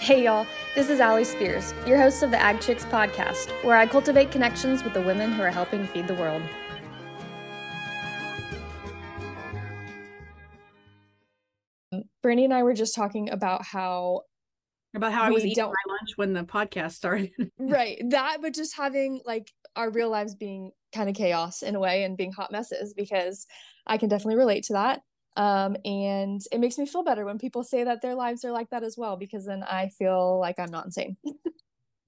Hey y'all, this is Allie Spears, your host of the Ag Chicks podcast, where I cultivate connections with the women who are helping feed the world. Brandi and I were just talking about how about how I was eating my lunch when the podcast started. right that but just having like our real lives being kind of chaos in a way and being hot messes because i can definitely relate to that um and it makes me feel better when people say that their lives are like that as well because then i feel like i'm not insane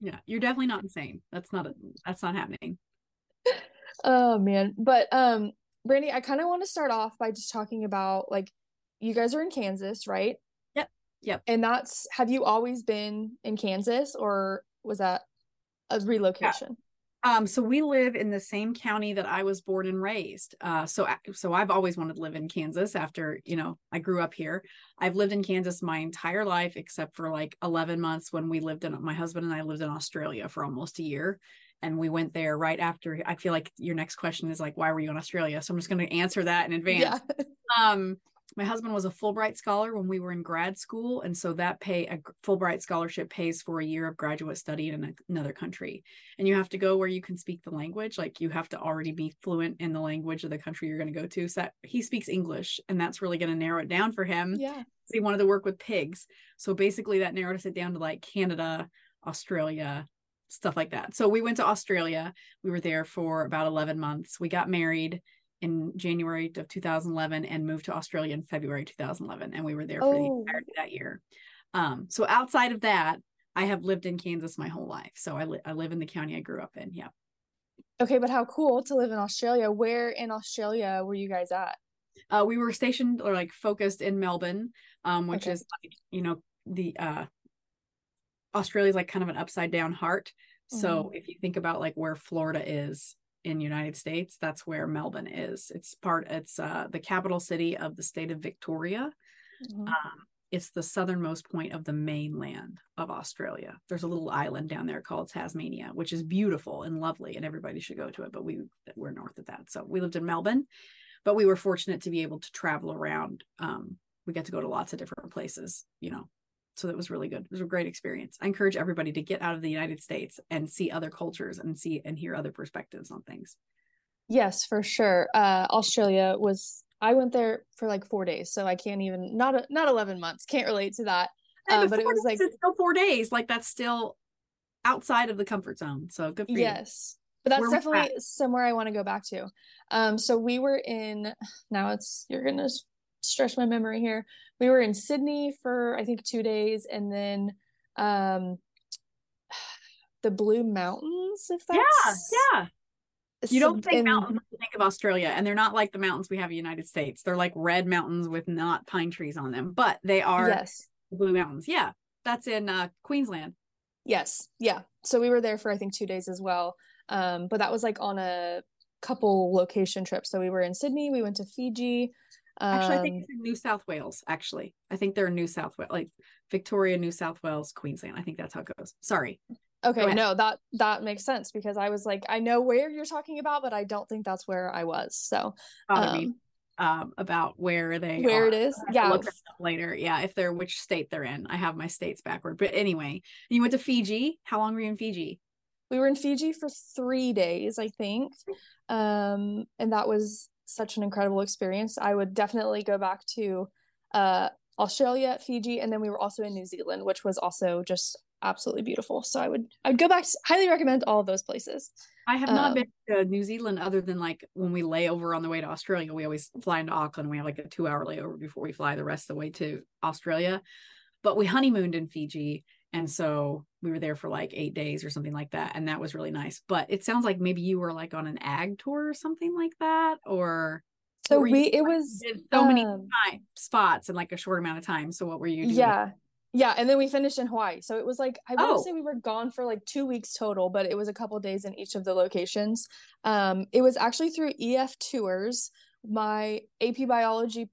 yeah, you're definitely not insane. That's not a, that's not happening. oh man but um brandi i kind of want to start off by just talking about like you guys are in kansas right Yep, yep. and that's have you always been in kansas or was that a relocation Um, so we live in the same county that I was born and raised. Uh, so so I've always wanted to live in Kansas. After you know, I grew up here. I've lived in Kansas my entire life, except for like 11 months when we lived in. My husband and I lived in Australia for almost a year, and we went there right after. I feel like your next question is like, why were you in Australia? So I'm just going to answer that in advance. yeah um my husband was a fulbright scholar when we were in grad school and so that pay a fulbright scholarship pays for a year of graduate study in a- another country. And you have to go where you can speak the language like you have to already be fluent in the language of the country you're going to go to. So that, he speaks english and that's really going to narrow it down for him. Yeah. He wanted to work with pigs. So basically that narrowed it down to like canada australia stuff like that. So we went to australia. We were there for about 11 months. We got married in January of 2011 and moved to Australia in February 2011 and we were there for the Oh. entirety of that year. Um, so outside of that, I have lived in Kansas my whole life. So I, li- I live in the county I grew up in. Yeah. Okay, but how cool to live in Australia. Where in Australia were you guys at? Uh, we were stationed or like focused in Melbourne, um, which Okay. is like, you know, the uh Australia is like kind of an upside down heart. So Mm-hmm. if you think about like where Florida is in United States, that's where Melbourne is. It's part it's uh the capital city of the state of Victoria. Mhm. Um, it's the southernmost point of the mainland of Australia. There's a little island down there called Tasmania, which is beautiful and lovely, and everybody should go to it. But we we're north of that, so we lived in Melbourne, but we were fortunate to be able to travel around. Um, we got to go to lots of different places, you know. So that was really good. It was a great experience. I encourage everybody to get out of the United States and see other cultures and see and hear other perspectives on things. Yes, for sure. Uh, Australia was. I went there for like four days, so I can't even not not eleven months. Can't relate to that. Uh, but it was like still four days. Like that's still outside of the comfort zone. So good for you. yes, but that's Where definitely somewhere I want to go back to. Um, so we were in. Now it's you're gonna stretch my memory here. We were in Sydney for I think two days, and then um, the Blue Mountains. If Yeah, that's yeah. yeah. You don't think and- mountains, you think of Australia, and they're not like the mountains we have in the United States. They're like red mountains with not pine trees on them, but they are Yes. blue mountains. Yeah, that's in uh, Queensland. Yes. Yeah. So we were there for I think two days as well. Um, but that was like on a couple location trips. So we were in Sydney, we went to Fiji. Um, Actually, I think it's in New South Wales. Actually, I think they're in New South Wales, like Victoria, New South Wales, Queensland. I think that's how it goes. Sorry. okay, no, that that makes sense because I was like, I know where you're talking about, but I don't think that's where I was. So me um, um, about where they where are. it is, I have to yeah. look later. Yeah, if they're which state they're in. I have my states backward. But anyway, you went to Fiji. How long were you in Fiji? We were in Fiji for three days, I think. Um, and that was such an incredible experience. I would definitely go back to uh, Australia, Fiji, and then we were also in New Zealand, which was also just absolutely beautiful. So I would I'd go back, highly recommend all of those places. I have not Um, been to New Zealand other than like when we lay over on the way to Australia. We always fly into Auckland. We have like a two hour layover before we fly the rest of the way to Australia. But we honeymooned in Fiji. And so we were there for like eight days or something like that. And that was really nice. But it sounds like maybe you were like on an ag tour or something like that. Or So were you we it like, was so many um, time, spots in like a short amount of time. So what were you doing? Yeah. Yeah, and then we finished in Hawaii. So it was like I want to Oh. say we were gone for like 2 weeks total, but it was a couple days in each of the locations. Um it was actually through EF Tours. My AP biology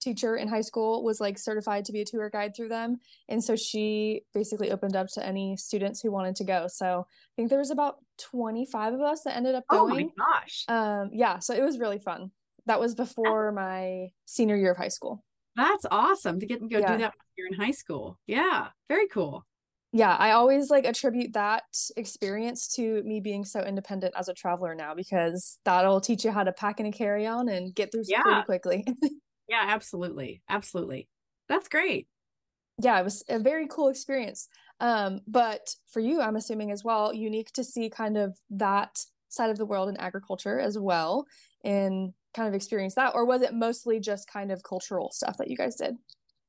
teacher in high school was like certified to be a tour guide through them, and so she basically opened up to any students who wanted to go. So I think there was about 25 of us that ended up Oh my gosh. Um yeah, so it was really fun. That was before my senior year of high school. That's awesome to get to go Yeah. do that when you're in high school. Yeah. Very cool. yeah, I always like attribute that experience to me being so independent as a traveler now because that'll teach you how to pack in a carry on and get through yeah. pretty quickly. yeah, absolutely. Absolutely. That's great. Yeah, it was a very cool experience. Um, but for you, I'm assuming as well, unique to see kind of that side of the world in agriculture as well and kind of experience that. Or was it mostly just kind of cultural stuff that you guys did?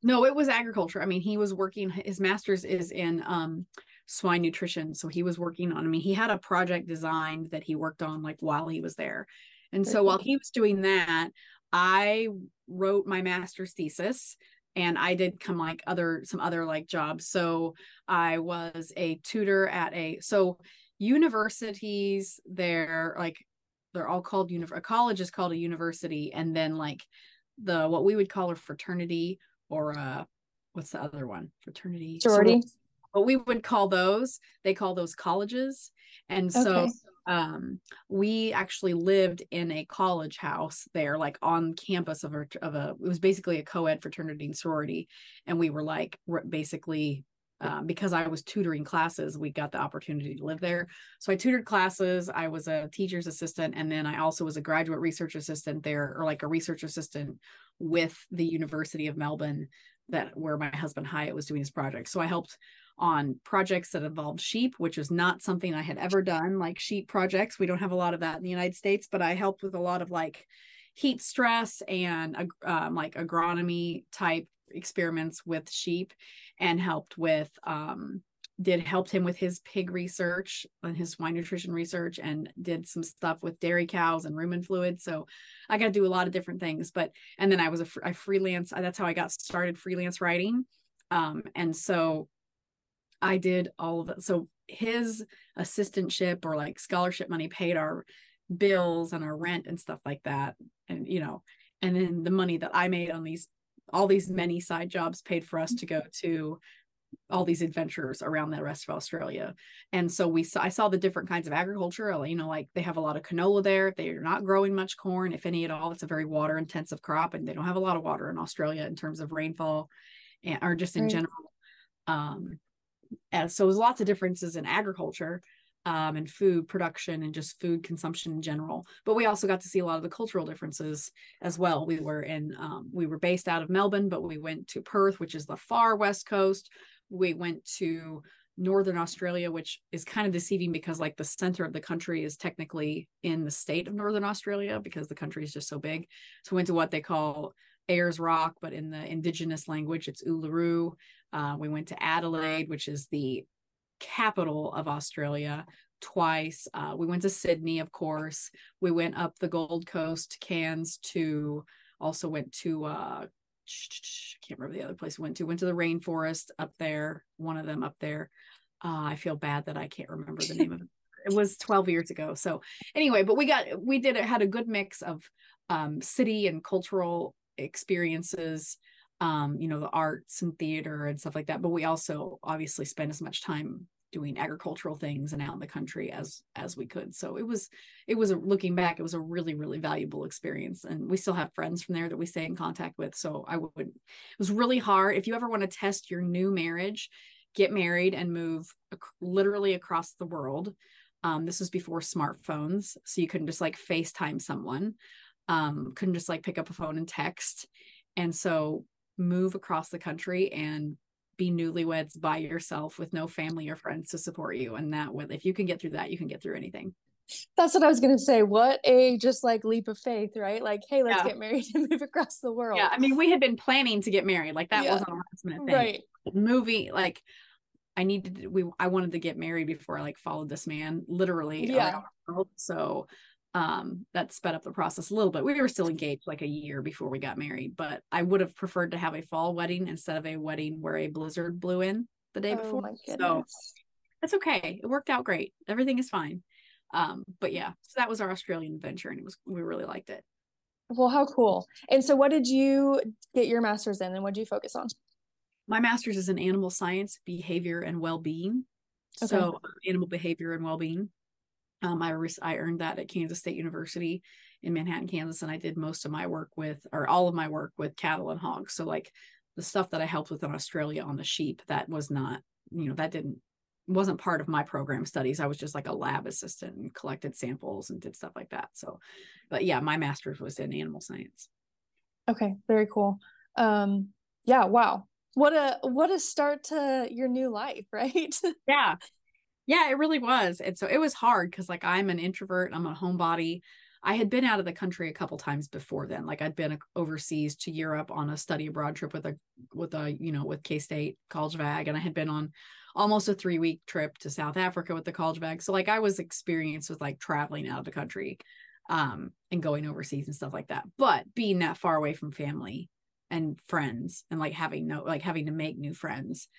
No, it was agriculture. I mean, he was working, his master's is in um, swine nutrition. So he was working on, I mean, he had a project designed that he worked on like while he was there. And so while he was doing that, I wrote my master's thesis and I did come like other some other like jobs. So I was a tutor at a so universities they're like they're all called uni- a college is called a university and then like the what we would call a fraternity or uh what's the other one fraternity sorority so what we would call those they call those colleges and so okay. Um we actually lived in a college house there like on campus of a, of a it was basically a co-ed fraternity and sorority and we were like basically um, because I was tutoring classes, we got the opportunity to live there. So I tutored classes. I was a teacher's assistant, and then I also was a graduate research assistant there, or like a research assistant with the University of Melbourne, that where my husband Hyatt was doing his project. So I helped on projects that involved sheep, which was not something I had ever done, like sheep projects. We don't have a lot of that in the United States, but I helped with a lot of like heat stress and um, like agronomy type experiments with sheep and helped with um, did helped him with his pig research and his swine nutrition research and did some stuff with dairy cows and rumen fluid so i got to do a lot of different things but and then i was a I freelance that's how i got started freelance writing um, and so i did all of it so his assistantship or like scholarship money paid our bills and our rent and stuff like that and you know and then the money that i made on these all these many side jobs paid for us to go to all these adventures around the rest of Australia. And so we saw, I saw the different kinds of agriculture, you know, like they have a lot of canola there. They're not growing much corn, if any at all. It's a very water intensive crop and they don't have a lot of water in Australia in terms of rainfall and, or just in right. general. Um, and so there's lots of differences in agriculture um, and food production and just food consumption in general. But we also got to see a lot of the cultural differences as well. We were in, um, we were based out of Melbourne, but we went to Perth, which is the far west coast. We went to Northern Australia, which is kind of deceiving because like the center of the country is technically in the state of Northern Australia because the country is just so big. So we went to what they call Ayers Rock, but in the indigenous language, it's Uluru. Uh, we went to Adelaide, which is the capital of Australia twice. Uh, we went to Sydney, of course. We went up the Gold Coast, Cairns to also went to uh I can't remember the other place we went to. Went to the rainforest up there, one of them up there. Uh, I feel bad that I can't remember the name of it. It was 12 years ago. So anyway, but we got we did it had a good mix of um, city and cultural experiences um, you know, the arts and theater and stuff like that. But we also obviously spent as much time doing agricultural things and out in the country as as we could. So it was it was a, looking back, it was a really really valuable experience, and we still have friends from there that we stay in contact with. So I would it was really hard. If you ever want to test your new marriage, get married and move ac- literally across the world. Um, this was before smartphones, so you couldn't just like FaceTime someone, um, couldn't just like pick up a phone and text. And so move across the country and be newlyweds by yourself with no family or friends to support you. And that with if you can get through that you can get through anything. That's what i was going to say. What a just like leap of faith right? Like hey let's yeah. get married and move across the world. Yeah i mean we had been planning to get married. Like that yeah. wasn't a last minute thing. Right. Movie like i needed we i wanted to get married before i like followed this man literally yeah. so um that sped up the process a little bit. We were still engaged like a year before we got married but i would have preferred to have a fall wedding instead of a wedding where a blizzard blew in the day oh, before. so that's okay. It worked out great. Everything is fine. Um but yeah so that was our australian adventure and it was we really liked it. Well how cool. And so what did you get your master's in and what did you focus on? My master's is in animal science behavior and well-being. Okay. so animal behavior and well-being um, I, I earned that at Kansas State University in Manhattan, Kansas, and I did most of my work with, or all of my work with cattle and hogs. So like the stuff that I helped with in Australia on the sheep, that was not, you know, that didn't wasn't part of my program studies. I was just like a lab assistant and collected samples and did stuff like that. So, but yeah, my master's was in animal science. Okay, very cool. Um, yeah, wow. What a what a start to your new life, right? yeah. Yeah, it really was. And so it was hard because like I'm an introvert, I'm a homebody. I had been out of the country a couple times before then. Like I'd been overseas to Europe on a study abroad trip with a with a, you know, with K-State College of Ag and I had been on almost a 3 week trip to South Africa with the College of Ag. So like I was experienced with like traveling out of the country um and going overseas and stuff like that. But being that far away from family and friends and like having no like having to make new friends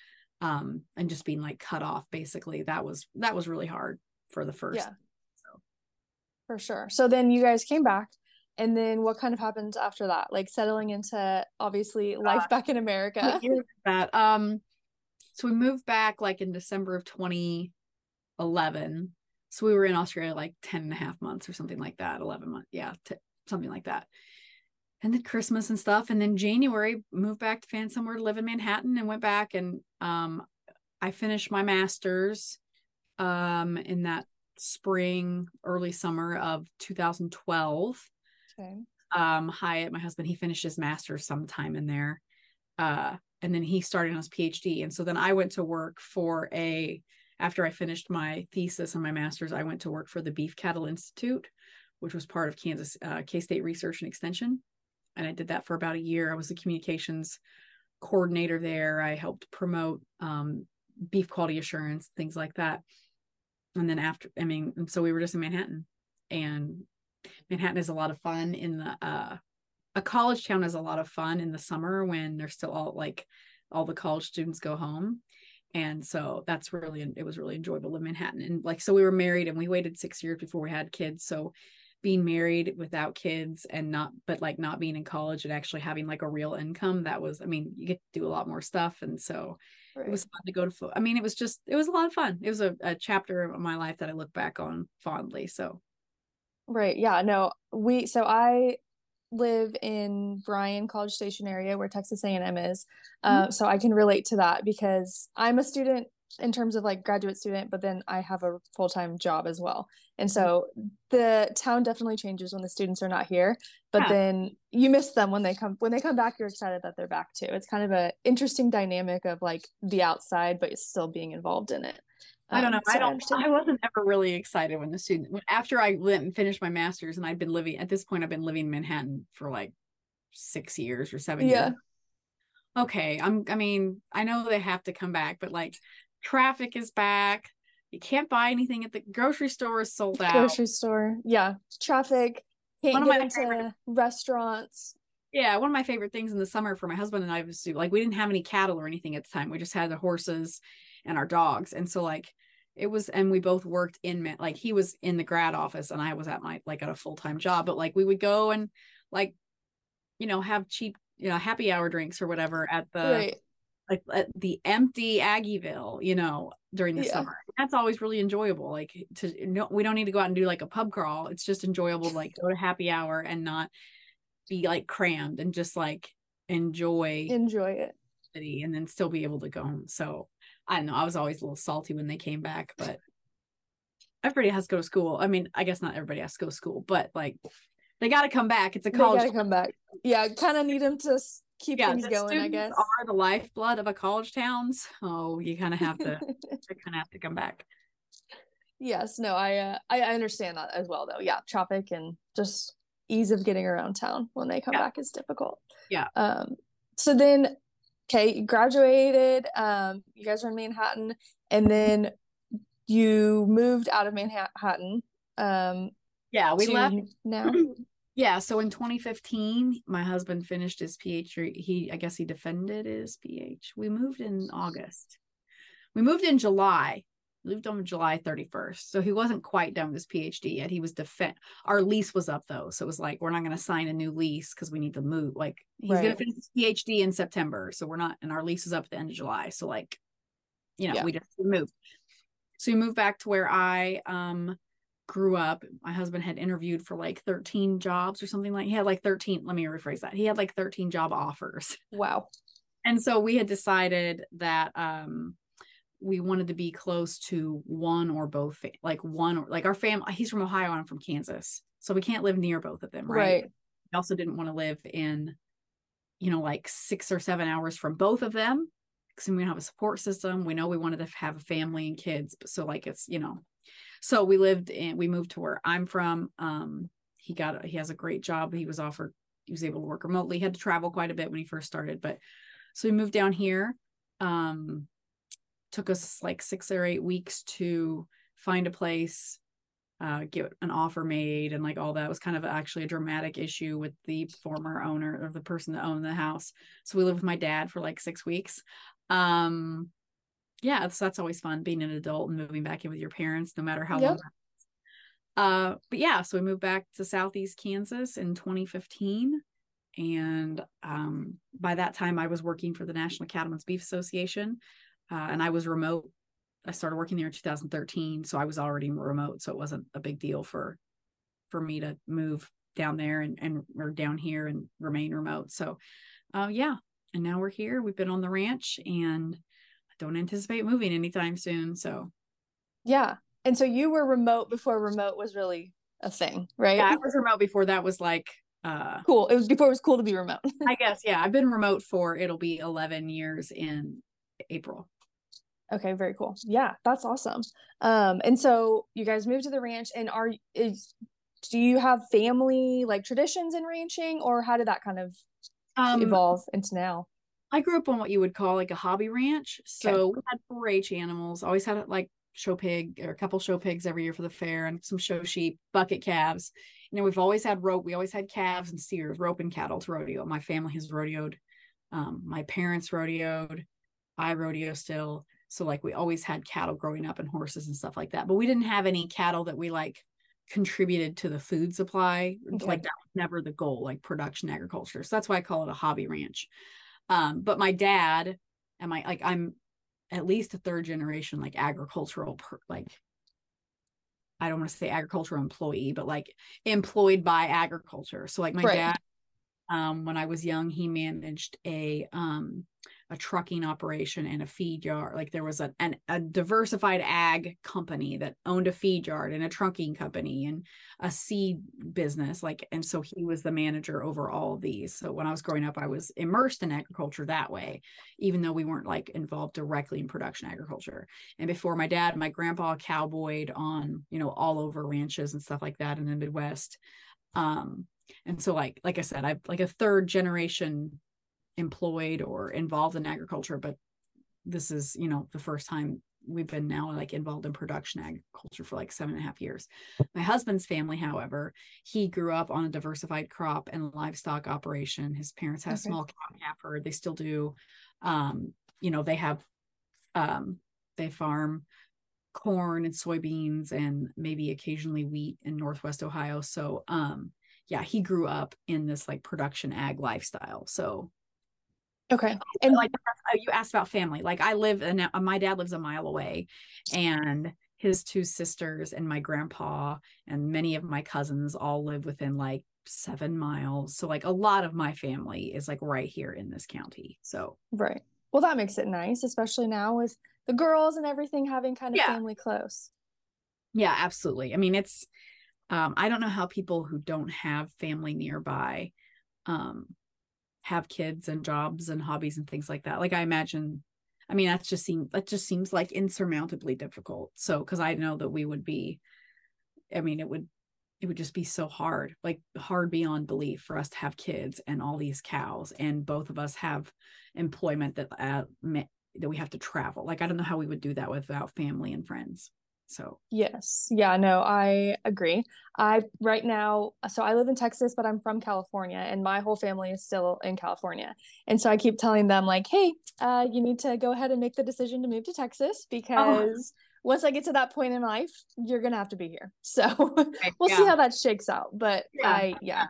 um and just being like cut off basically that was that was really hard for the first yeah. So. for sure. So then you guys came back and then what kind of happened after that? Like settling into obviously life uh, back in america. that? Um so we moved back like in december of 2011 so we were in australia like 10 and a half months or something like that 11 months yeah t- something like that and then Christmas and stuff. And then January moved back to find somewhere to live in Manhattan and went back and um I finished my master's um in that spring, early summer of 2012. Okay. Um Hyatt, my husband, he finished his master's sometime in there. Uh and then he started on his PhD. And so then I went to work for a after I finished my thesis and my master's, I went to work for the Beef Cattle Institute, which was part of Kansas uh, K State Research and Extension and I did that for about a year. I was the communications coordinator there. I helped promote um, beef quality assurance, things like that. And then after, I mean, so we were just in Manhattan, and Manhattan is a lot of fun in the uh, a college town is a lot of fun in the summer when they're still all like all the college students go home. And so that's really it was really enjoyable in Manhattan. And like so we were married and we waited six years before we had kids. So being married without kids and not but like not being in college and actually having like a real income that was i mean you get to do a lot more stuff and so right. it was fun to go to i mean it was just it was a lot of fun it was a, a chapter of my life that i look back on fondly so right yeah no we so i live in Bryan College Station area where Texas A&M is. Uh, mm-hmm. so I can relate to that because I'm a student in terms of like graduate student, but then I have a full time job as well. And mm-hmm. so the town definitely changes when the students are not here, but yeah. then you miss them when they come when they come back. You're excited that they're back too. It's kind of a interesting dynamic of like the outside, but still being involved in it. I don't know. Um, so I don't. I, I, wasn't ever really excited when the student after I went and finished my master's, and I'd been living at this point. I've been living in Manhattan for like six years or seven yeah. years. Okay, I'm. I mean, I know they have to come back, but like traffic is back. You can't buy anything at the grocery store is sold out. Grocery store, yeah, traffic. Can't one get into favorite, restaurants. Yeah, one of my favorite things in the summer for my husband and I was to like we didn't have any cattle or anything at the time. We just had the horses and our dogs, and so like it was and we both worked in like he was in the grad office and I was at my like at a full-time job but like we would go and like you know have cheap you know happy hour drinks or whatever at the right like at the empty Aggieville, you know, during the yeah. summer. That's always really enjoyable. Like to no, we don't need to go out and do like a pub crawl. It's just enjoyable to like go to happy hour and not be like crammed and just like enjoy enjoy it and then still be able to go home. So I don't know. I was always a little salty when they came back, but everybody has to go to school. I mean, I guess not everybody has to go to school, but like they got to come back. It's a college. They got to come back. Yeah, kind of need them to keep yeah, things going i guess. are the lifeblood of a college town so you kind of have to kind of have to come back. Yes no I, uh, I, I understand that as well though. Yeah traffic and just ease of getting around town when they come yeah. back is difficult. Yeah. Um so then okay you graduated um you guys were in manhattan and then you moved out of manhattan um yeah we left now yeah so in 2015 my husband finished his phd he i guess he defended his ph we moved in august we moved in july We moved on july 31st so he wasn't quite done with his phd yet he was defend our lease was up though so it was like we're not going to sign a new lease because we need to move like he's right. going to finish his phd in september so we're not and our lease is up at the end of july so like you know yeah. we just moved so we moved back to where i um grew up, my husband had interviewed for like 13 jobs or something like he had like 13. Let me rephrase that. He had like 13 job offers. Wow. and so we had decided that um we wanted to be close to one or both like one or like our family he's from ohio i'm from kansas so we can't live near both of them right, Right. we also didn't want to live in you know like six or seven hours from both of them because we don't have a support system we know we wanted to have a family and kids so like it's you know so we lived in we moved to where i'm from um he got he has a great job. He was offered he was able to work remotely. He had to travel quite a bit when he first started but so we moved down here um took us like six or eight weeks to find a place uh, get an offer made and like all that it was kind of actually a dramatic issue with the former owner or the person that owned the house. So we lived with my dad for like six weeks. Um yeah so that's always fun being an adult and moving back in with your parents no matter how Yep. long uh but yeah so we moved back to southeast kansas in 2015 and um by that time i was working for the national cattlemen's beef association uh, and i was remote. I started working there in 2013 so i was already remote so it wasn't a big deal for for me to move down there and and or down here and remain remote. So uh yeah and now we're here. We've been on the ranch and don't anticipate moving anytime soon so Yeah. And so you were remote before remote was really a thing, right? yeah i was remote before that was like uh Cool. It was before it was cool to be remote. i guess yeah i've been remote for it'll be 11 years in april Okay, very cool. Yeah, that's awesome. Um, and so you guys moved to the ranch, and are is do you have family like traditions in ranching, or how did that kind of um evolve into now? I grew up on what you would call like a hobby ranch. So we had 4-H animals. Always had like show pig or a couple show pigs every year for the fair and some show sheep, bucket calves. You know, we've always had rope. We always had calves and steers, rope and cattle to rodeo. My family has rodeoed. Um, my parents rodeoed. I rodeo still. So like we always had cattle growing up and horses and stuff like that. But we didn't have any cattle that we like contributed to the food supply. Okay. Like that was never the goal, like production agriculture. So that's why I call it a hobby ranch. Um, but my dad and my like I'm at least a third generation like agricultural per, like I don't want to say agricultural employee, but like employed by agriculture. So like my Right. dad, um, when I was young, he managed a um a trucking operation and a feed yard. Like there was a an, a diversified ag company that owned a feed yard and a trucking company and a seed business. Like and so he was the manager over all of these. So when I was growing up, I was immersed in agriculture that way, even though we weren't like involved directly in production agriculture. And before my dad, my grandpa cowboyed on, you know, all over ranches and stuff like that in the Midwest. Um, and so like like I said, I've like a third generation employed or involved in agriculture, but this is, you know, the first time we've been now like involved in production agriculture for like seven and a half years. My husband's family, however, he grew up on a diversified crop and livestock operation. His parents had a small cow calf herd. They still do. Um, you know, they have um they farm corn and soybeans and maybe occasionally wheat in northwest Ohio. So um yeah, he grew up in this like production ag lifestyle. So Okay, and like uh, you asked about family like i live and my dad lives a mile away and his two sisters and my grandpa and many of my cousins all live within like seven miles so like a lot of my family is like right here in this county so right. Well, that makes it nice, especially now with the girls and everything having kind of Yeah. family close. yeah absolutely i mean it's um i don't know how people who don't have family nearby um have kids and jobs and hobbies and things like that. Like i imagine i mean that's just seems that just seems like insurmountably difficult. So because i know that we would be i mean it would it would just be so hard like hard beyond belief for us to have kids and all these cows and both of us have employment that uh, that we have to travel. Like i don't know how we would do that without family and friends so Yes. Yeah, no, I agree. I right now, so I live in Texas, but I'm from California and my whole family is still in California. And so I keep telling them like, "Hey, uh you need to go ahead and make the decision to move to Texas because once I get to that point in life, you're going to have to be here." So we'll see how that shakes out, but Yeah. I yeah.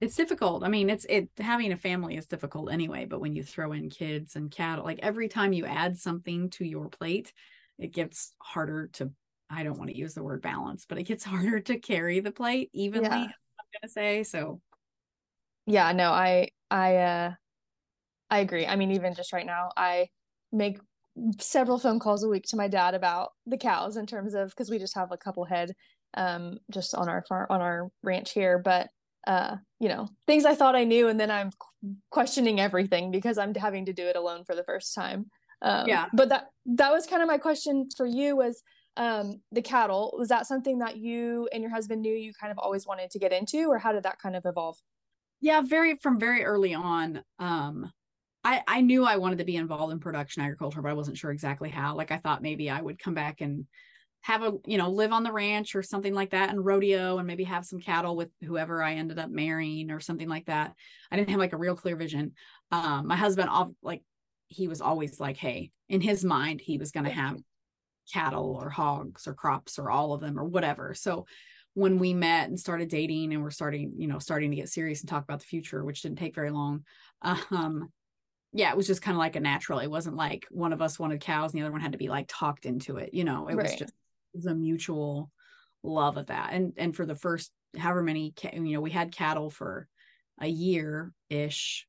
it's difficult. I mean, it's it having a family is difficult anyway, but when you throw in kids and cattle, like every time you add something to your plate, it gets harder to I don't want to use the word balance, but it gets harder to carry the plate evenly, Yeah. I'm gonna say. So Yeah, no, I I uh I agree. I mean, even just right now, I make several phone calls a week to my dad about the cows in terms of because we just have a couple head um just on our farm on our ranch here but uh you know things i thought i knew and then i'm questioning everything because i'm having to do it alone for the first time um, yeah but that that was kind of my question for you was um the cattle was that something that you and your husband knew you kind of always wanted to get into or how did that kind of evolve yeah very from very early on um I, I knew I wanted to be involved in production agriculture, but I wasn't sure exactly how. Like I thought maybe I would come back and have a, you know, live on the ranch or something like that and rodeo and maybe have some cattle with whoever I ended up marrying or something like that. I didn't have like a real clear vision. Um, my husband, off like, he was always like, hey, in his mind, he was going to have cattle or hogs or crops or all of them or whatever. So when we met and started dating and we're starting, you know, starting to get serious and talk about the future, which didn't take very long, um, yeah, it was just kind of like a natural. It wasn't like one of us wanted cows and the other one had to be like talked into it. You know, it right. was just it was a mutual love of that. And and for the first however many, you know, we had cattle for a year ish,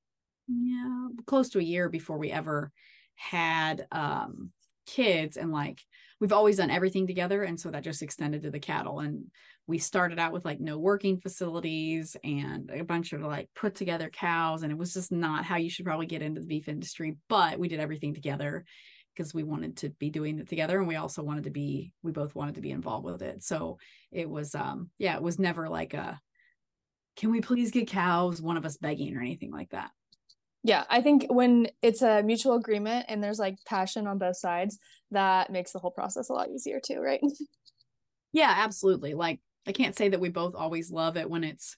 yeah, close to a year before we ever had um kids. And like we've always done everything together, and so that just extended to the cattle. And we started out with like no working facilities and a bunch of like put together cows and it was just not how you should probably get into the beef industry but we did everything together because we wanted to be doing it together and we also wanted to be we both wanted to be involved with it so it was um yeah it was never like a can we please get cows one of us begging or anything like that yeah i think when it's a mutual agreement and there's like passion on both sides that makes the whole process a lot easier too right yeah absolutely like I can't say that we both always love it when it's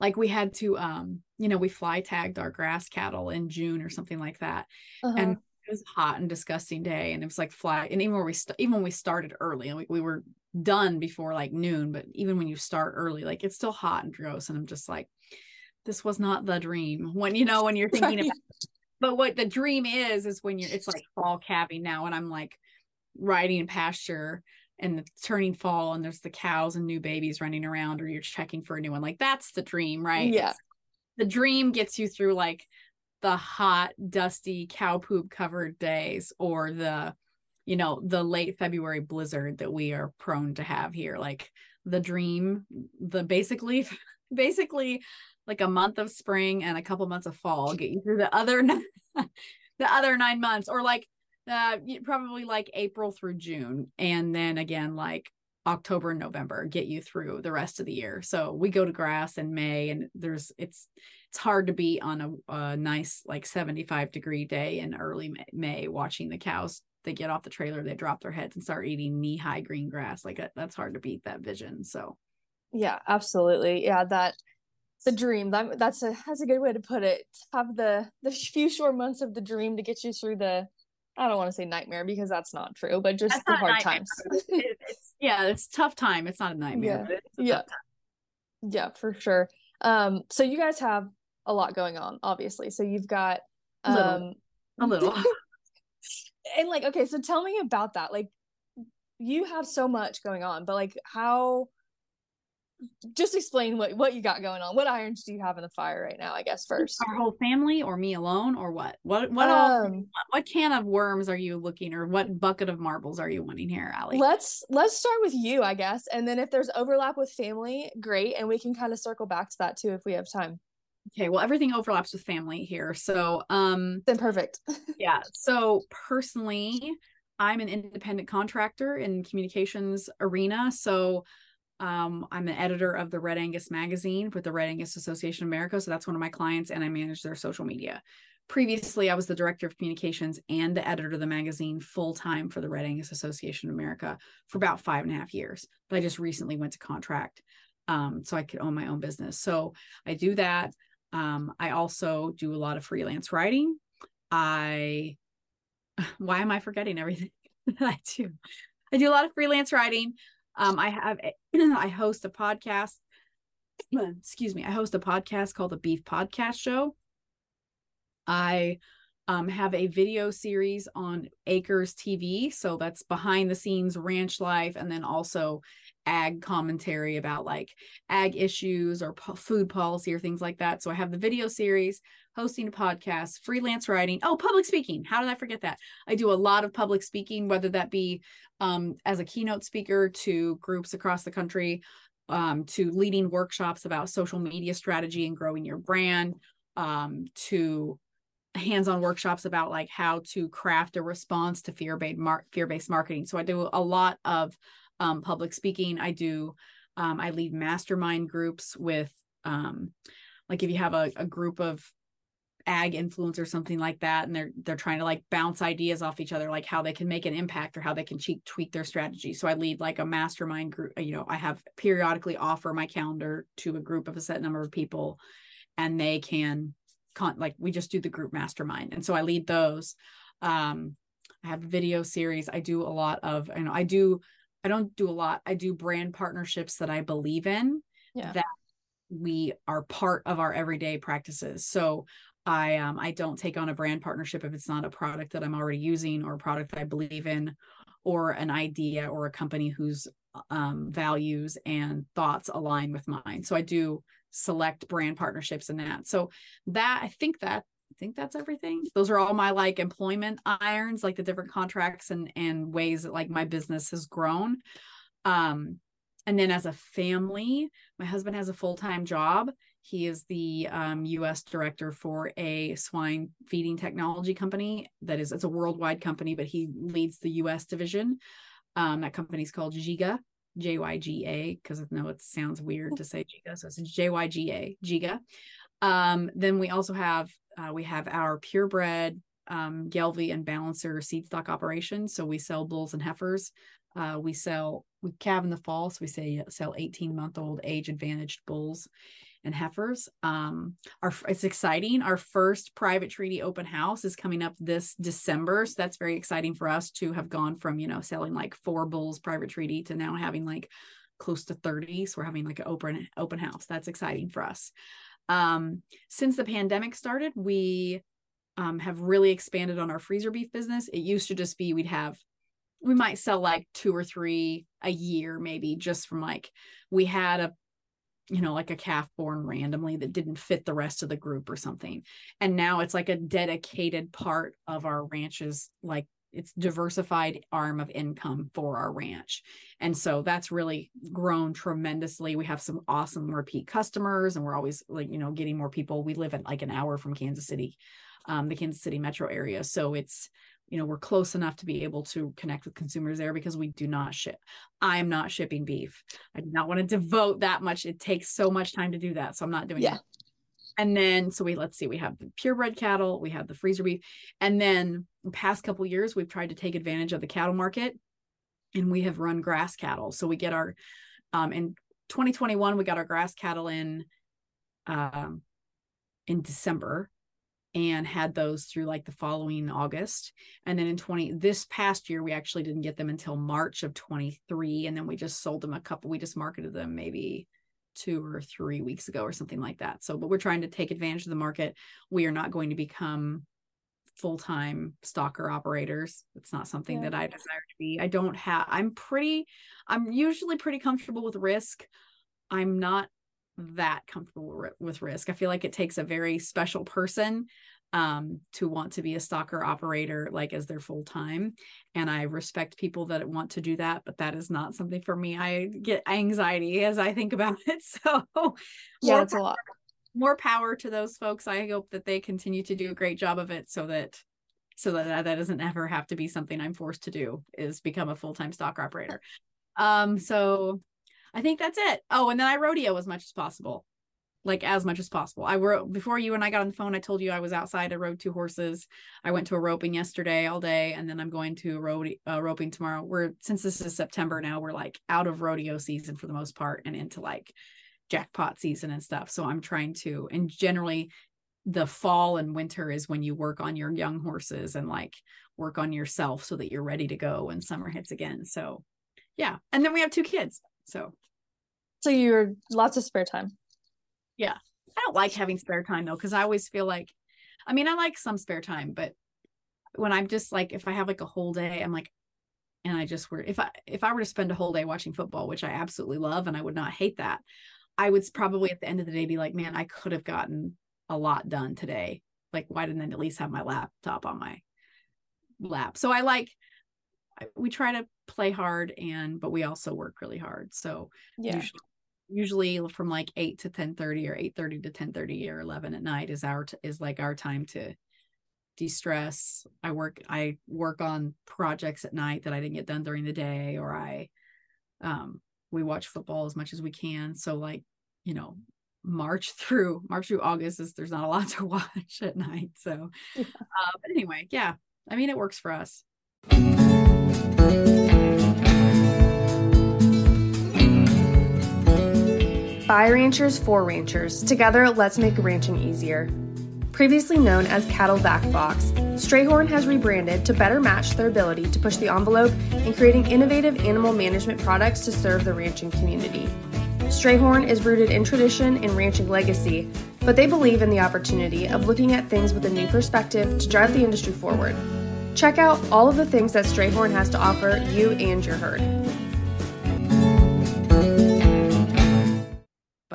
like we had to um you know we fly tagged our grass cattle in June or something like that uh-huh. and it was hot and disgusting day and it was like fly and even where we st- even when we started early and we, we were done before like noon but even when you start early like it's still hot and gross and I'm just like this was not the dream when you know when you're thinking about but what the dream is is when you're it's like fall calving now and I'm like riding pasture and it's turning fall and there's the cows and new babies running around or you're checking for a new one like that's the dream right? Yeah. The dream gets you through like the hot dusty cow poop covered days or the you know the late february blizzard that we are prone to have here like the dream the basically basically like a month of spring and a couple months of fall get you through the other the other nine months or like uh, probably like April through June, and then again like October and November get you through the rest of the year. So we go to grass in May, and there's it's it's hard to be on a, a nice like 75 degree day in early May, May, watching the cows. They get off the trailer, they drop their heads and start eating knee high green grass. Like that's hard to beat that vision. So, yeah, absolutely. Yeah, that the dream. That, that's a that's a good way to put it. Have the the few short months of the dream to get you through the I don't want to say nightmare because that's not true, but just that's the hard times. it's, yeah, it's tough time. It's not a nightmare. Yeah, yeah. yeah, for sure. Um, so you guys have a lot going on, obviously. So you've got um, a little, a little. and like, okay, so tell me about that. Like, you have so much going on, but like, how just explain what what you got going on. What irons do you have in the fire right now? I guess first. Our whole family, or me alone, or what? What what um, all? What can of worms are you looking, or what bucket of marbles are you wanting here, Allie? Let's let's start with you, I guess, and then if there's overlap with family, great, and we can kind of circle back to that too if we have time. Okay, well everything overlaps with family here, so um. Then perfect. yeah. So personally, I'm an independent contractor in communications arena, so um, I'm an editor of the Red Angus magazine with the Red Angus Association of America. So that's one of my clients, and I manage their social media. Previously, I was the director of communications and the editor of the magazine full time for the Red Angus Association of America for about five and a half years. But I just recently went to contract um, so I could own my own business. So I do that. Um, I also do a lot of freelance writing. I, why am I forgetting everything I do? I do a lot of freelance writing. Um, I have I host a podcast. Excuse me. I host a podcast called the Beef Podcast Show. I um, have a video series on Acres TV. So that's behind the scenes ranch life and then also ag commentary about like ag issues or po- food policy or things like that. So I have the video series, hosting a podcast, freelance writing. Oh, public speaking. How did I forget that? I do a lot of public speaking, whether that be um, as a keynote speaker to groups across the country, um, to leading workshops about social media strategy and growing your brand, um, to hands-on workshops about like how to craft a response to fear-based mar- fear-based marketing. So I do a lot of um, public speaking. I do um, I lead mastermind groups with um, like if you have a, a group of ag influence or something like that and they're they're trying to like bounce ideas off each other like how they can make an impact or how they can tweak tweak their strategy. So i lead like a mastermind group you know i have periodically offer my calendar to a group of a set number of people and they can con- like we just do the group mastermind. And so i lead those. Um i have video series. I do a lot of you know i do i don't do a lot i do brand partnerships that i believe in yeah. that we are part of our everyday practices so i um i don't take on a brand partnership if it's not a product that i'm already using or a product that i believe in or an idea or a company whose um, values and thoughts align with mine so i do select brand partnerships in that. So that I think that I think that's everything. Those are all my like employment irons, like the different contracts and and ways that like my business has grown. Um and then as a family, my husband has a full-time job. He is the um, U.S. director for a swine feeding technology company that is it's a worldwide company, but he leads the U.S. division. Um, that company is called Jyga, J Y G A because I know it sounds weird to say Giga, so it's J Y G A Giga. Um, then we also have uh, we have our purebred um, Gelbvieh and Balancer seed stock operations. So we sell bulls and heifers. Uh, we sell we calve in the fall, so we say sell 18 month old age advantaged bulls and heifers. Um, our it's exciting. Our first private treaty open house is coming up this December, so that's very exciting for us to have gone from you know selling like four bulls private treaty to now having like close to 30. So we're having like an open open house. That's exciting for us. Um, since the pandemic started, we um, have really expanded on our freezer beef business. It used to just be we'd have we might sell like two or three a year maybe just from like we had a you know, like a calf born randomly that didn't fit the rest of the group or something. And now it's like a dedicated part of our ranch's like it's diversified arm of income for our ranch. And so that's really grown tremendously. We have some awesome repeat customers and we're always like, you know, getting more people. We live at like an hour from Kansas City, um, the Kansas City metro area. So it's you know we're close enough to be able to connect with consumers there because we do not ship i'm not shipping beef i do not want to devote that much it takes so much time to do that so i'm not doing yeah it and then so we let's see we have the purebred cattle we have the freezer beef. And then the past couple years we've tried to take advantage of the cattle market and we have run grass cattle. So we get our um in 2021 we got our grass cattle in um in december and had those through like the following August. And then in 20 this past year we actually didn't get them until March of 23 and then we just sold them a couple we just marketed them maybe 2 or 3 weeks ago or something like that. So but we're trying to take advantage of the market. We are not going to become full-time stocker operators. It's not something yeah. that I desire to be. I don't have I'm pretty I'm usually pretty comfortable with risk. I'm not that comfortable with risk. I feel like it takes a very special person um, to want to be a stocker operator like as their full time. And I respect people that want to do that, but that is not something for me. I get anxiety as I think about it. So yeah, it's a lot. More power to those folks. I hope that they continue to do a great job of it so that so that that doesn't ever have to be something I'm forced to do is become a full-time stock operator. Um, so I think that's it. Oh, and then I rodeo as much as possible. Like as much as possible. I wrote before you and I got on the phone. I told you I was outside. I rode two horses. I went to a roping yesterday all day, and then I'm going to a uh, roping tomorrow. We're since this is September now, we're like out of rodeo season for the most part, and into like jackpot season and stuff. So I'm trying to, and generally, the fall and winter is when you work on your young horses and like work on yourself so that you're ready to go when summer hits again. So yeah, and then we have two kids. So so you're lots of spare time. Yeah. I don't like having spare time though, because I always feel like I mean, I like some spare time, but when I'm just like if I have like a whole day, I'm like, and I just were if I if I were to spend a whole day watching football, which I absolutely love and I would not hate that, I would probably at the end of the day be like, man, I could have gotten a lot done today. Like, why didn't I at least have my laptop on my lap? So I like we try to play hard and but we also work really hard. So yeah. Usually, usually from like 8 to 10 30 or 8 30 to 10 30 or 11 at night is our t- is like our time to de-stress. I work i work on projects at night that i didn't get done during the day or i um we watch football as much as we can. So like you know march through march through august is there's not a lot to watch at night. So yeah. uh, but anyway yeah i mean it works for us By ranchers for ranchers. Together, let's make ranching easier. Previously known as Cattle Back Box, Strayhorn has rebranded to better match their ability to push the envelope in creating innovative animal management products to serve the ranching community. Strayhorn is rooted in tradition and ranching legacy, but they believe in the opportunity of looking at things with a new perspective to drive the industry forward. Check out all of the things that Strayhorn has to offer you and your herd.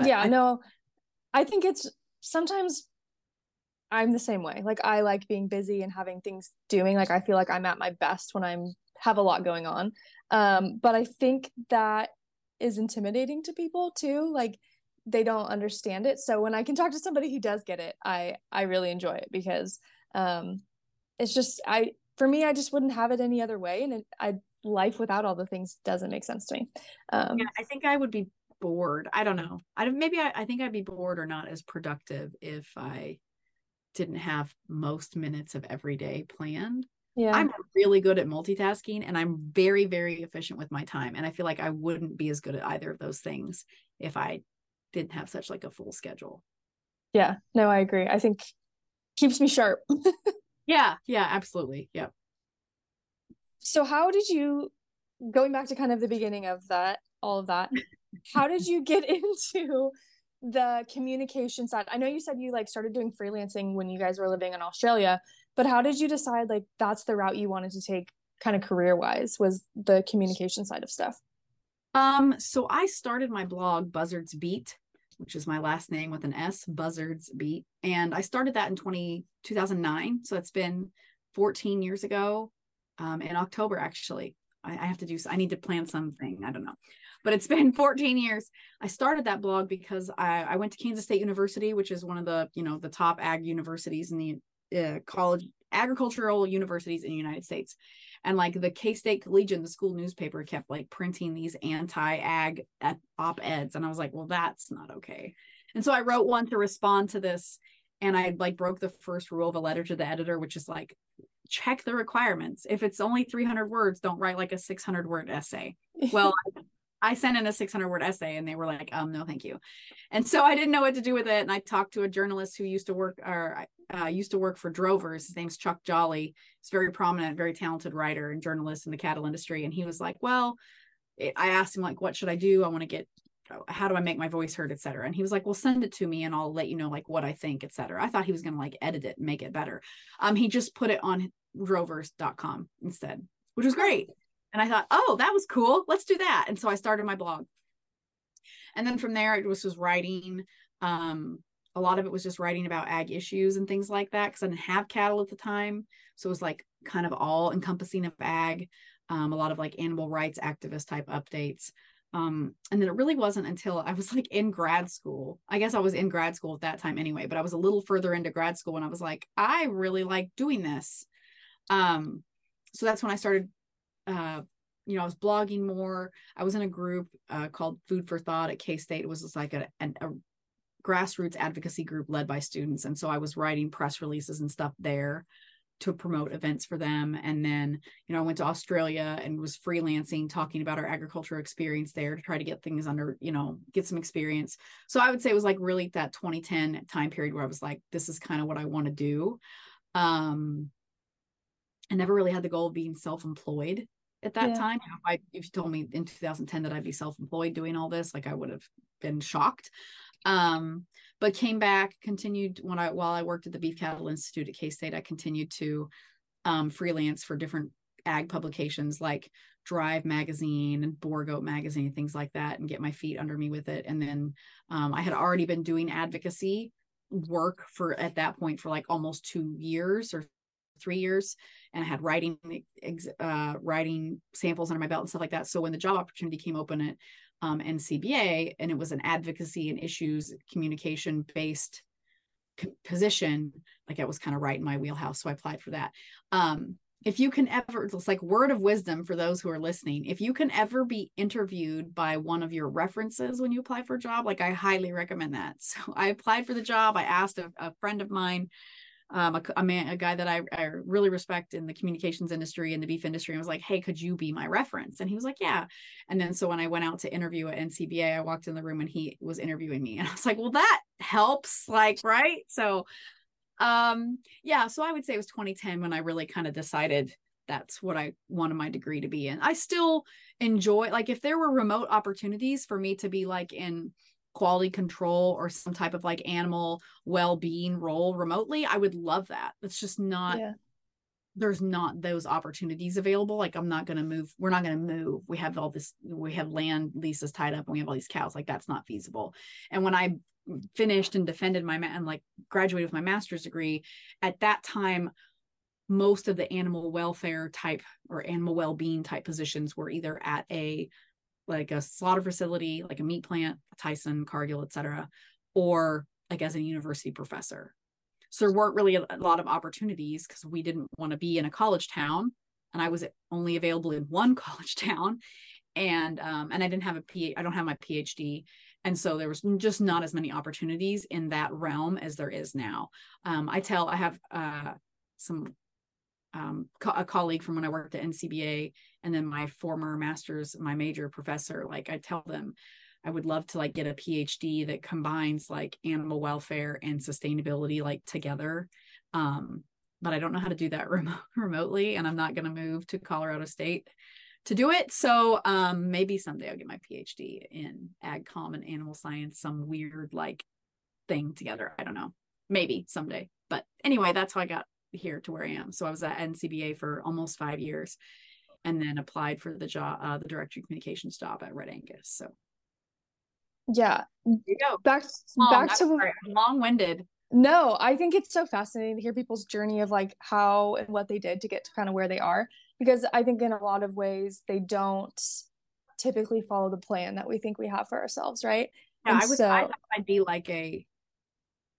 But yeah, I- no, I think it's sometimes I'm the same way. Like I like being busy and having things doing. Like I feel like I'm at my best when I'm have a lot going on. Um, but I think that is intimidating to people too. Like they don't understand it. So when I can talk to somebody who does get it, I I really enjoy it because um it's just I for me I just wouldn't have it any other way and it, I life without all the things doesn't make sense to me. Um yeah, I think I would be bored. I don't know. I maybe I, I think I'd be bored or not as productive if I didn't have most minutes of every day planned. Yeah. I'm really good at multitasking and I'm very, very efficient with my time. And I feel like I wouldn't be as good at either of those things if I didn't have such like a full schedule. Yeah. No, I agree. I think keeps me sharp. yeah. Yeah, absolutely. Yep. So how did you going back to kind of the beginning of that, all of that, how did you get into the communication side? I know you said you like started doing freelancing when you guys were living in australia but how did you decide like that's the route you wanted to take kind of career wise was the communication side of stuff? Um so i started my blog buzzards beat which is my last name with an s buzzards beat and i started that in 20 2009 so it's been 14 years ago um in october actually. I, I have to do i need to plan something i don't know but it's been 14 years. I started that blog because I, I went to Kansas State University, which is one of the, you know, the top ag universities in the uh, college agricultural universities in the United States. And like the K State Collegian, the school newspaper kept like printing these anti ag op eds. And I was like, well, that's not okay. And so I wrote one to respond to this. And I like broke the first rule of a letter to the editor, which is like, check the requirements. If it's only 300 words, don't write like a 600 word essay. Well, I sent in a 600 word essay and they were like, um, no, thank you. And so I didn't know what to do with it. And I talked to a journalist who used to work or uh, used to work for Drovers. His name's Chuck Jolley. He's very prominent, very talented writer and journalist in the cattle industry. And he was like, well, it, I asked him like, what should I do? I want to get, how do I make my voice heard, et cetera. And he was like, well, send it to me and I'll let you know like what I think, et cetera. I thought he was going to like edit it and make it better. Um, he just put it on drovers.com instead, which was great. And I thought, oh, that was cool. Let's do that. And so I started my blog. And then from there, it was just writing. Um, a lot of it was just writing about ag issues and things like that because I didn't have cattle at the time. So it was like kind of all encompassing of ag, um, a lot of like animal rights activist type updates. Um, and then it really wasn't until I was like in grad school. I guess I was in grad school at that time anyway, but I was a little further into grad school and I was like, I really like doing this. Um, so that's when I started uh, you know, I was blogging more. I was in a group uh, called Food for Thought at K State. It was just like a, a, a grassroots advocacy group led by students, and so I was writing press releases and stuff there to promote events for them. And then, you know, I went to Australia and was freelancing, talking about our agricultural experience there to try to get things under, you know, get some experience. So I would say it was like really that 2010 time period where I was like, this is kind of what I want to do. Um, I never really had the goal of being self-employed at that yeah. time. You know, if, I, if you told me in 2010 that I'd be self-employed doing all this, like I would have been shocked. Um, but came back, continued when I while I worked at the Beef Cattle Institute at K State, I continued to um, freelance for different ag publications like Drive magazine and Boer Goat magazine, things like that, and get my feet under me with it. And then um, I had already been doing advocacy work for at that point for like almost two years or three years and I had writing uh, writing samples under my belt and stuff like that. So when the job opportunity came open at um, NCBA and it was an advocacy and issues communication based position, like it was kind of right in my wheelhouse. So I applied for that. Um, if you can ever, it's like word of wisdom for those who are listening. If you can ever be interviewed by one of your references when you apply for a job, like I highly recommend that. So I applied for the job. I asked a, a friend of mine um, a, a, man, a guy that I, I really respect in the communications industry and the beef industry. I was like, hey, could you be my reference? And he was like, yeah. And then so when I went out to interview at NCBA, I walked in the room and he was interviewing me, and I was like, well, that helps, like, right? So, um, yeah. So I would say it was 2010 when I really kind of decided that's what I wanted my degree to be in. I still enjoy, like, if there were remote opportunities for me to be like in quality control or some type of like animal well-being role remotely i would love that. It's just not yeah. there's not those opportunities available like i'm not going to move we're not going to move. We have all this we have land leases tied up and we have all these cows like that's not feasible. And when i finished and defended my and like graduated with my master's degree at that time most of the animal welfare type or animal well-being type positions were either at a like a slaughter facility, like a meat plant, Tyson, Cargill, etc., or like as a university professor. So there weren't really a, a lot of opportunities because we didn't want to be in a college town, and I was only available in one college town, and um, and I didn't have a P. I don't have my PhD, and so there was just not as many opportunities in that realm as there is now. Um, I tell I have uh, some um, co- a colleague from when I worked at NCBA and then my former master's my major professor like i tell them i would love to like get a phd that combines like animal welfare and sustainability like together um but i don't know how to do that rem- remotely and i'm not going to move to colorado state to do it. So um maybe someday i'll get my phd in ag com and animal science some weird like thing together. I don't know. Maybe someday. But anyway that's how i got here to where i am so i was at ncba for almost five years and then applied for the job, uh, the director of communications job at Red Angus. So, yeah, you go. Back long, back to long winded. No, I think it's so fascinating to hear people's journey of like how and what they did to get to kind of where they are. Because I think in a lot of ways they don't typically follow the plan that we think we have for ourselves, right? Yeah, and I would. So, I I'd be like a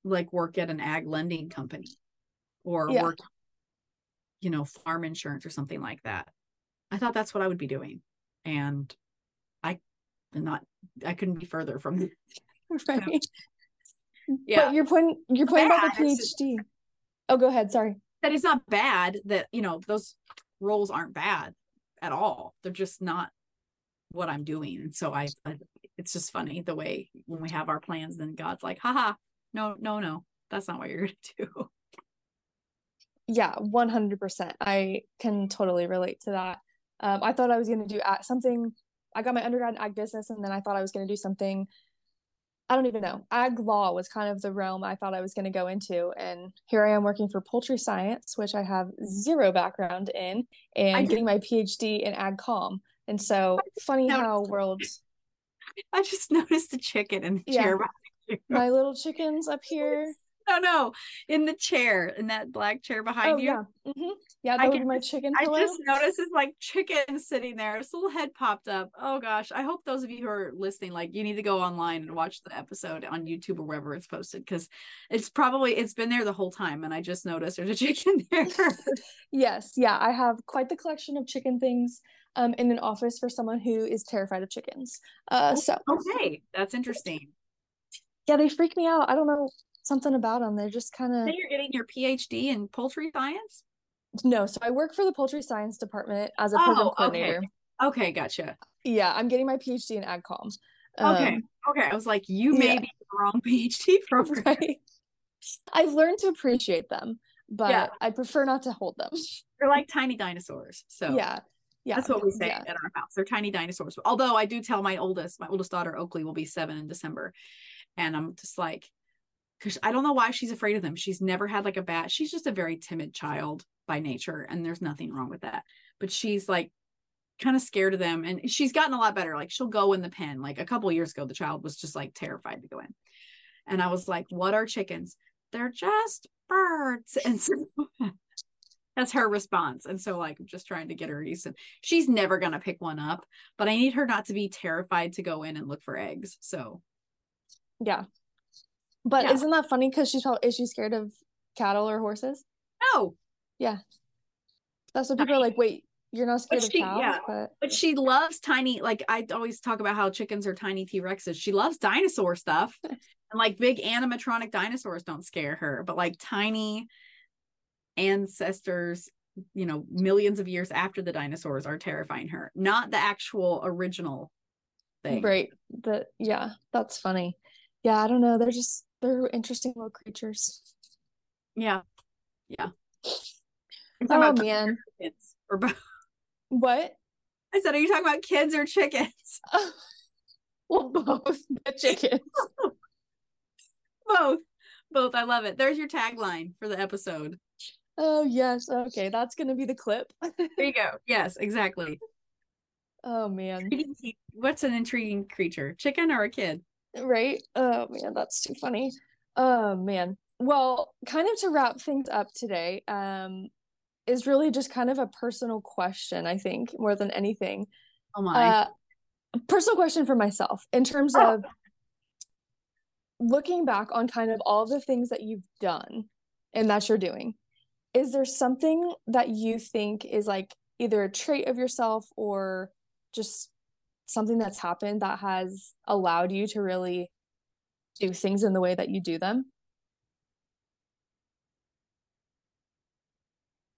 like work at an ag lending company or yeah. work, you know, farm insurance or something like that. I thought that's what I would be doing. And I not I couldn't be further from it. right. So, yeah. But your point your point about the PhD. oh, go ahead. Sorry. That it's not bad that, you know, those roles aren't bad at all. They're just not what I'm doing. And so I, I it's just funny the way when we have our plans, then God's like, haha, no, no, no, that's not what you're gonna do. Yeah, 100%. I can totally relate to that. Um, I thought I was going to do something. I got my undergrad in ag business, and then I thought I was going to do something. I don't even know. Ag law was kind of the realm I thought I was going to go into, and here I am working for poultry science, which I have zero background in, and getting my PhD in ag com. And so, funny how world. I just noticed the chicken in the yeah. chair. My little chickens up here. No, no, in the chair, in that black chair behind oh, you. Yeah, mm-hmm. yeah, that I would be my chicken. I just noticed it's like chicken sitting there. Its little head popped up. Oh gosh, I hope those of you who are listening, like, you need to go online and watch the episode on YouTube or wherever it's posted because it's probably it's been there the whole time, and I just noticed there's a chicken there. yes, yeah, I have quite the collection of chicken things. Um, in an office for someone who is terrified of chickens. Uh, so okay, that's interesting. Yeah, they freak me out. I don't know something about them. They're just kind of. You're getting your PhD in poultry science. No, so I work for the poultry science department as a program oh, coordinator. Okay. okay, gotcha. Yeah, I'm getting my PhD in AgCom. Um, okay, okay. I was like, you may yeah. be the wrong PhD program. Right. I've learned to appreciate them, but yeah. I prefer not to hold them. They're like tiny dinosaurs. So yeah, yeah, that's what we say yeah. at our house. They're tiny dinosaurs. Although I do tell my oldest, my oldest daughter Oakley will be seven in December, and I'm just like, because I don't know why she's afraid of them. She's never had like a bat. She's just a very timid child by nature, and there's nothing wrong with that. But she's like, kind of scared of them and she's gotten a lot better like she'll go in the pen like a couple years ago the child was just like terrified to go in and i was like what are chickens they're just birds and so that's her response and so like i'm just trying to get her used to she's never going to pick one up but i need her not to be terrified to go in and look for eggs so yeah but isn't that funny because she's probably is she scared of cattle or horses? No. Yeah. That's what people are like wait you're not scared of she- cows? yeah. but but she loves tiny like i always talk about how chickens are tiny t-rexes. She loves dinosaur stuff. And like big animatronic dinosaurs don't scare her but like tiny ancestors you know millions of years after the dinosaurs are terrifying her not the actual original thing. Right. The yeah that's funny. Yeah i don't know. They're just they're interesting little creatures. Yeah. Yeah. Oh about man. kids or both? What? I said are you talking about kids or chickens? Well both the chickens. Both. Both. I love it. There's your tagline for the episode. Oh yes. Okay. That's gonna be the clip. There you go. Yes exactly. Oh man. What's an intriguing creature? Chicken or a kid? Right oh man that's too funny oh man well kind of to wrap things up today um is really just kind of a personal question i think more than anything Oh my. uh personal question for myself in terms Oh. of looking back on kind of all the things that you've done and that you're doing is there something that you think is like either a trait of yourself or just something that's happened that has allowed you to really do things in the way that you do them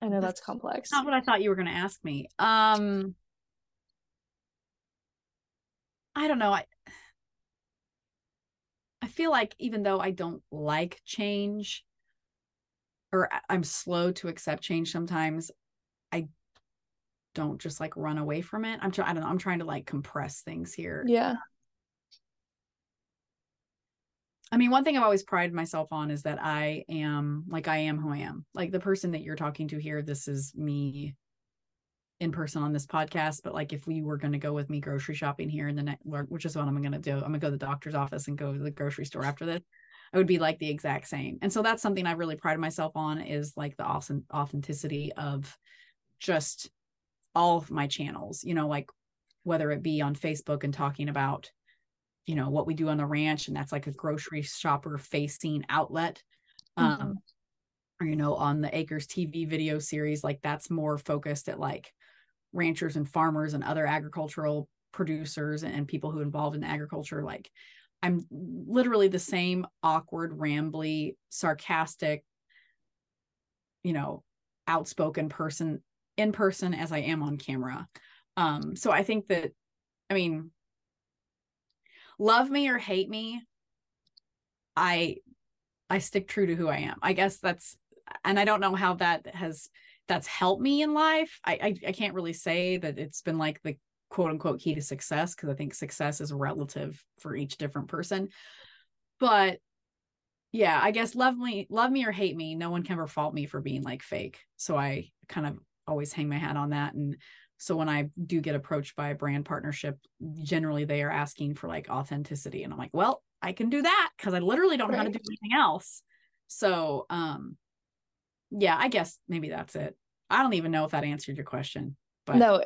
i know that's complex Not what I thought you were going to ask me. Um I don't know. I I feel like even though I don't like change or I'm slow to accept change sometimes, don't just like run away from it. I'm trying I don't know, I'm trying to like compress things here. yeah I mean, one thing I've always prided myself on is that I am like I am who I am. Like the person that you're talking to here, this is me in person on this podcast. But like if we were going to go with me grocery shopping here in the next, which is what I'm going to do, I'm going to go to the doctor's office and go to the grocery store after this. I would be like the exact same. And so that's something I really pride myself on is like the awesome authenticity of just all of my channels, you know, like whether it be on Facebook and talking about you know what we do on the ranch and that's like a grocery shopper facing outlet um Mhm. or you know on the acres tv video series like that's more focused at like ranchers and farmers and other agricultural producers and people who involved in agriculture like i'm literally the same awkward rambly sarcastic you know outspoken person in person as i am on camera. Um so i think that i mean love me or hate me i i stick true to who i am. I guess that's and i don't know how that has that's helped me in life. I i, I can't really say that it's been like the quote unquote key to success because i think success is relative for each different person. But yeah i guess love me love me or hate me no one can ever fault me for being like fake. So i kind of always hang my hat on that. And so when i do get approached by a brand partnership generally they are asking for like authenticity. And i'm like well i can do that because i literally don't know how to do anything else. So um yeah i guess maybe that's it. I don't even know if that answered your question but no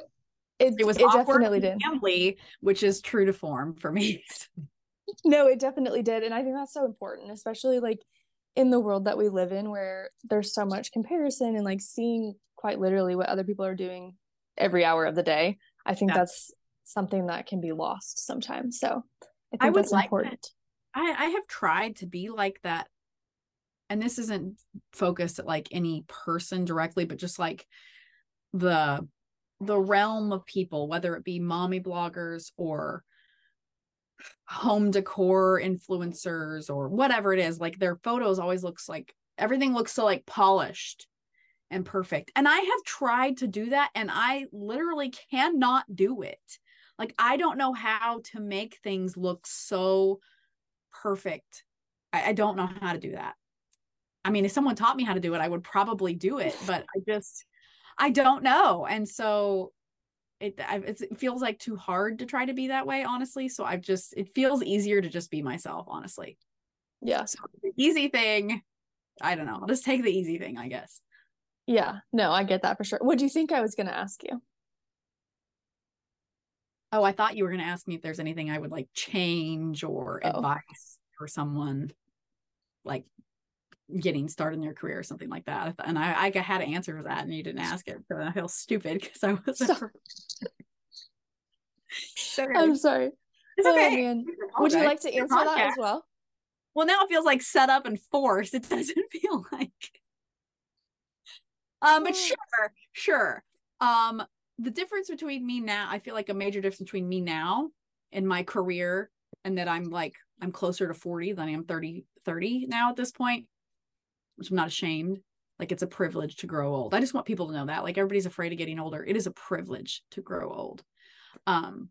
it, it was it awkward definitely did. gambly, which is true to form for me. No, it definitely did. And I think that's so important, especially like in the world that we live in where there's so much comparison and like seeing quite literally what other people are doing every hour of the day. I think Yeah. that's something that can be lost sometimes. So I think I would that's like that. important. I, I have tried to be like that. And this isn't focused at like any person directly, but just like the the realm of people, whether it be mommy bloggers or home decor influencers or whatever it is, like their photos always looks like everything looks so like polished and perfect. And I have tried to do that and I literally cannot do it. Like I don't know how to make things look so perfect. I, I don't know how to do that. I mean, if someone taught me how to do it, I would probably do it, but I just I don't know. And so it it feels like too hard to try to be that way honestly so i've just it feels easier to just be myself honestly. Yeah. So easy thing i don't know i'll just take the easy thing i guess. Yeah no i get that for sure. What do you think i was going to ask you? Oh i thought you were going to ask me if there's anything i would like change or oh. advice for someone like getting started in your career or something like that. And I, I had an answer for that and you didn't ask it. So I feel stupid because I was sorry. I'm sorry. It's oh, okay. man. Would you like to answer that as well? Well, now it feels like set up and forced. It doesn't feel like. Um, but sure, sure. Um, the difference between me now, I feel like a major difference between me now and my career, and that I'm like I'm closer to 40 than I am 30, 30 now at this point which I'm not ashamed. Like it's a privilege to grow old. I just want people to know that. Like everybody's afraid of getting older. It is a privilege to grow old. Um,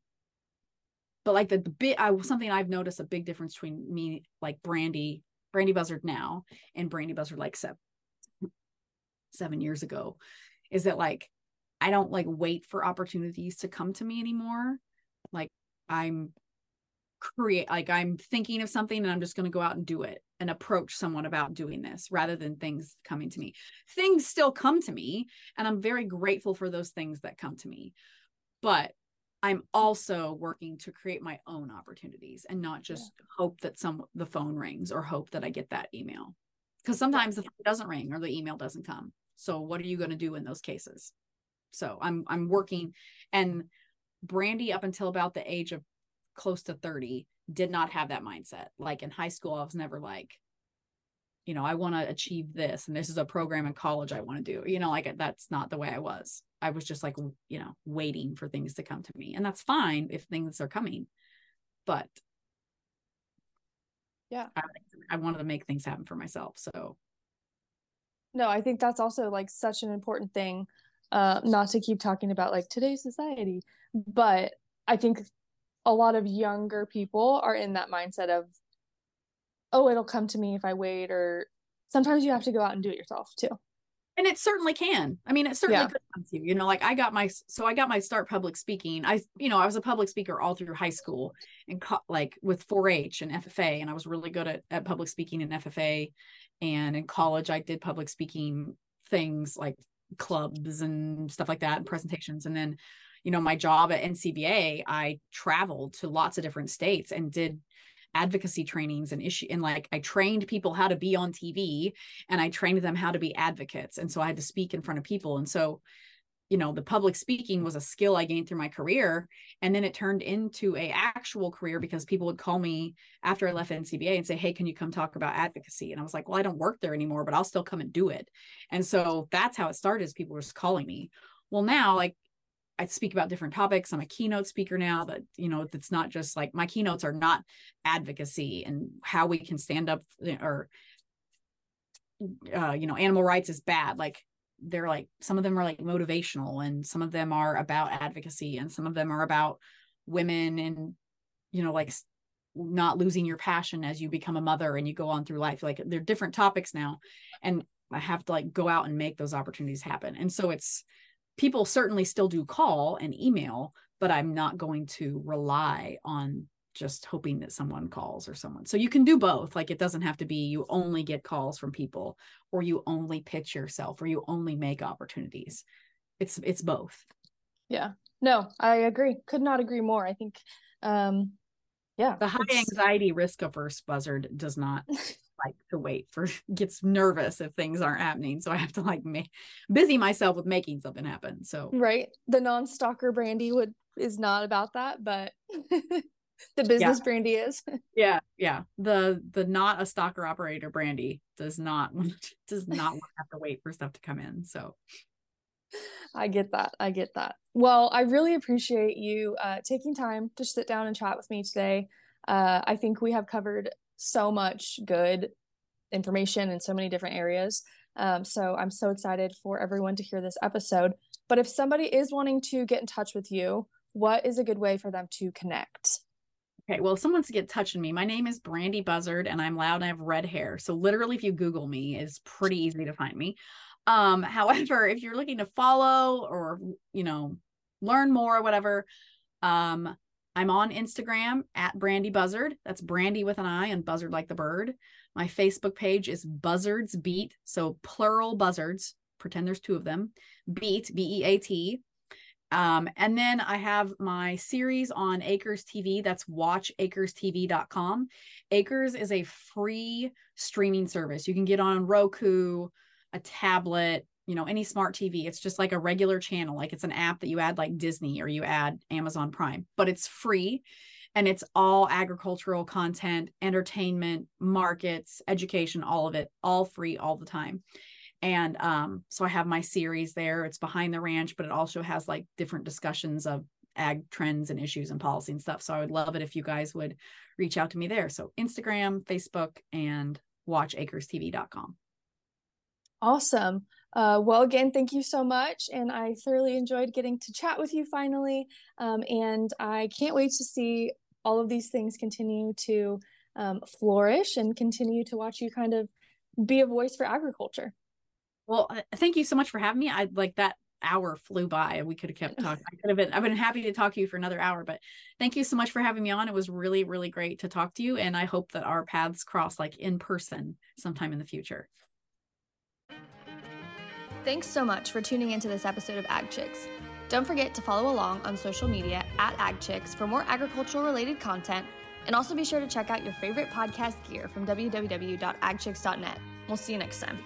but like the, the bit I something I've noticed a big difference between me, like Brandi, Brandi Buzzard now and Brandi Buzzard like seven seven years ago, is that like I don't like wait for opportunities to come to me anymore. Like I'm create like I'm thinking of something and I'm just going to go out and do it and approach someone about doing this rather than things coming to me. Things still come to me and I'm very grateful for those things that come to me. But I'm also working to create my own opportunities and not just yeah. hope that some the phone rings or hope that I get that email. Cuz sometimes the phone doesn't ring or the email doesn't come. So what are you going to do in those cases? So I'm I'm working and Brandi up until about the age of close to 30 did not have that mindset. Like in high school, I was never like, you know, I want to achieve this and this is a program in college I want to do. You know, like that's not the way I was. I was just like, you know, waiting for things to come to me. And that's fine if things are coming. But yeah, I, I wanted to make things happen for myself. So no, I think that's also like such an important thing. Uh, not to keep talking about like today's society, but I think a lot of younger people are in that mindset of oh it'll come to me if i wait or sometimes you have to go out and do it yourself too. And it certainly can. I mean it certainly yeah. could come to you. You know like i got my so i got my start public speaking. I you know i was a public speaker all through high school and co- like with 4-h and ffa and i was really good at, at public speaking and ffa and in college i did public speaking things like clubs and stuff like that and presentations. And then you know my job at ncba i traveled to lots of different states and did advocacy trainings and issue and like I trained people how to be on TV and I trained them how to be advocates and so I had to speak in front of people and so you know the public speaking was a skill I gained through my career and then it turned into a actual career because people would call me after I left NCBA and say hey can you come talk about advocacy? And I was like well I don't work there anymore but I'll still come and do it. And so that's how it started is people were just calling me. Well now like I speak about different topics. I'm a keynote speaker now, but you know, it's not just like my keynotes are not advocacy and how we can stand up or uh, you know, animal rights is bad. Like they're like some of them are like motivational and some of them are about advocacy and some of them are about women and you know, like not losing your passion as you become a mother and you go on through life. Like they're different topics now. And I have to like go out and make those opportunities happen. And so it's people certainly still do call and email, but I'm not going to rely on just hoping that someone calls or someone. So you can do both. Like it doesn't have to be you only get calls from people or you only pitch yourself or you only make opportunities. It's it's both. Yeah. No, I agree. Could not agree more. I think um yeah. The high anxiety risk averse buzzard does not like to wait for gets nervous if things aren't happening so i have to like make busy myself with making something happen so right the non-stalker brandi would is not about that but the business yeah. brandi is yeah yeah the the not a stalker operator brandi does not does not have to wait for stuff to come in so I get that. I get that. Well, I really appreciate you uh, taking time to sit down and chat with me today. Uh, I think we have covered so much good information in so many different areas. Um, so I'm so excited for everyone to hear this episode. But if somebody is wanting to get in touch with you, what is a good way for them to connect? Okay, well, if someone to get in touch with me, my name is Brandi Buzzard and I'm loud and I have red hair. So literally, if you Google me, it's pretty easy to find me. Um, however, if you're looking to follow or you know learn more, or whatever. Um, I'm on Instagram at Brandi Buzzard. That's Brandi with an I and Buzzard like the bird. My Facebook page is Buzzards Beat. So plural buzzards. Pretend there's two of them. Beat, B E A T. Um, and then I have my series on Acres TV. That's watchacrestv.com. Acres is a free streaming service. You can get on Roku, a tablet, you know, any smart TV. It's just like a regular channel. Like it's an app that you add like Disney or you add Amazon Prime, but it's free and it's all agricultural content, entertainment, markets, education, all of it, all free all the time and um, so i have my series there it's behind the ranch but it also has like different discussions of ag trends and issues and policy and stuff so i would love it if you guys would reach out to me there so instagram facebook and watchacrestv.com awesome uh, well again thank you so much and i thoroughly enjoyed getting to chat with you finally um, and i can't wait to see all of these things continue to um, flourish and continue to watch you kind of be a voice for agriculture well, thank you so much for having me. I like that hour flew by. and We could have kept talking. I could have been I've been happy to talk to you for another hour, but thank you so much for having me on. It was really, really great to talk to you. And I hope that our paths cross like in person sometime in the future. Thanks so much for tuning into this episode of Ag Chicks. Don't forget to follow along on social media at Ag Chicks for more agricultural related content. And also be sure to check out your favorite podcast gear from www.agchicks.net. We'll see you next time.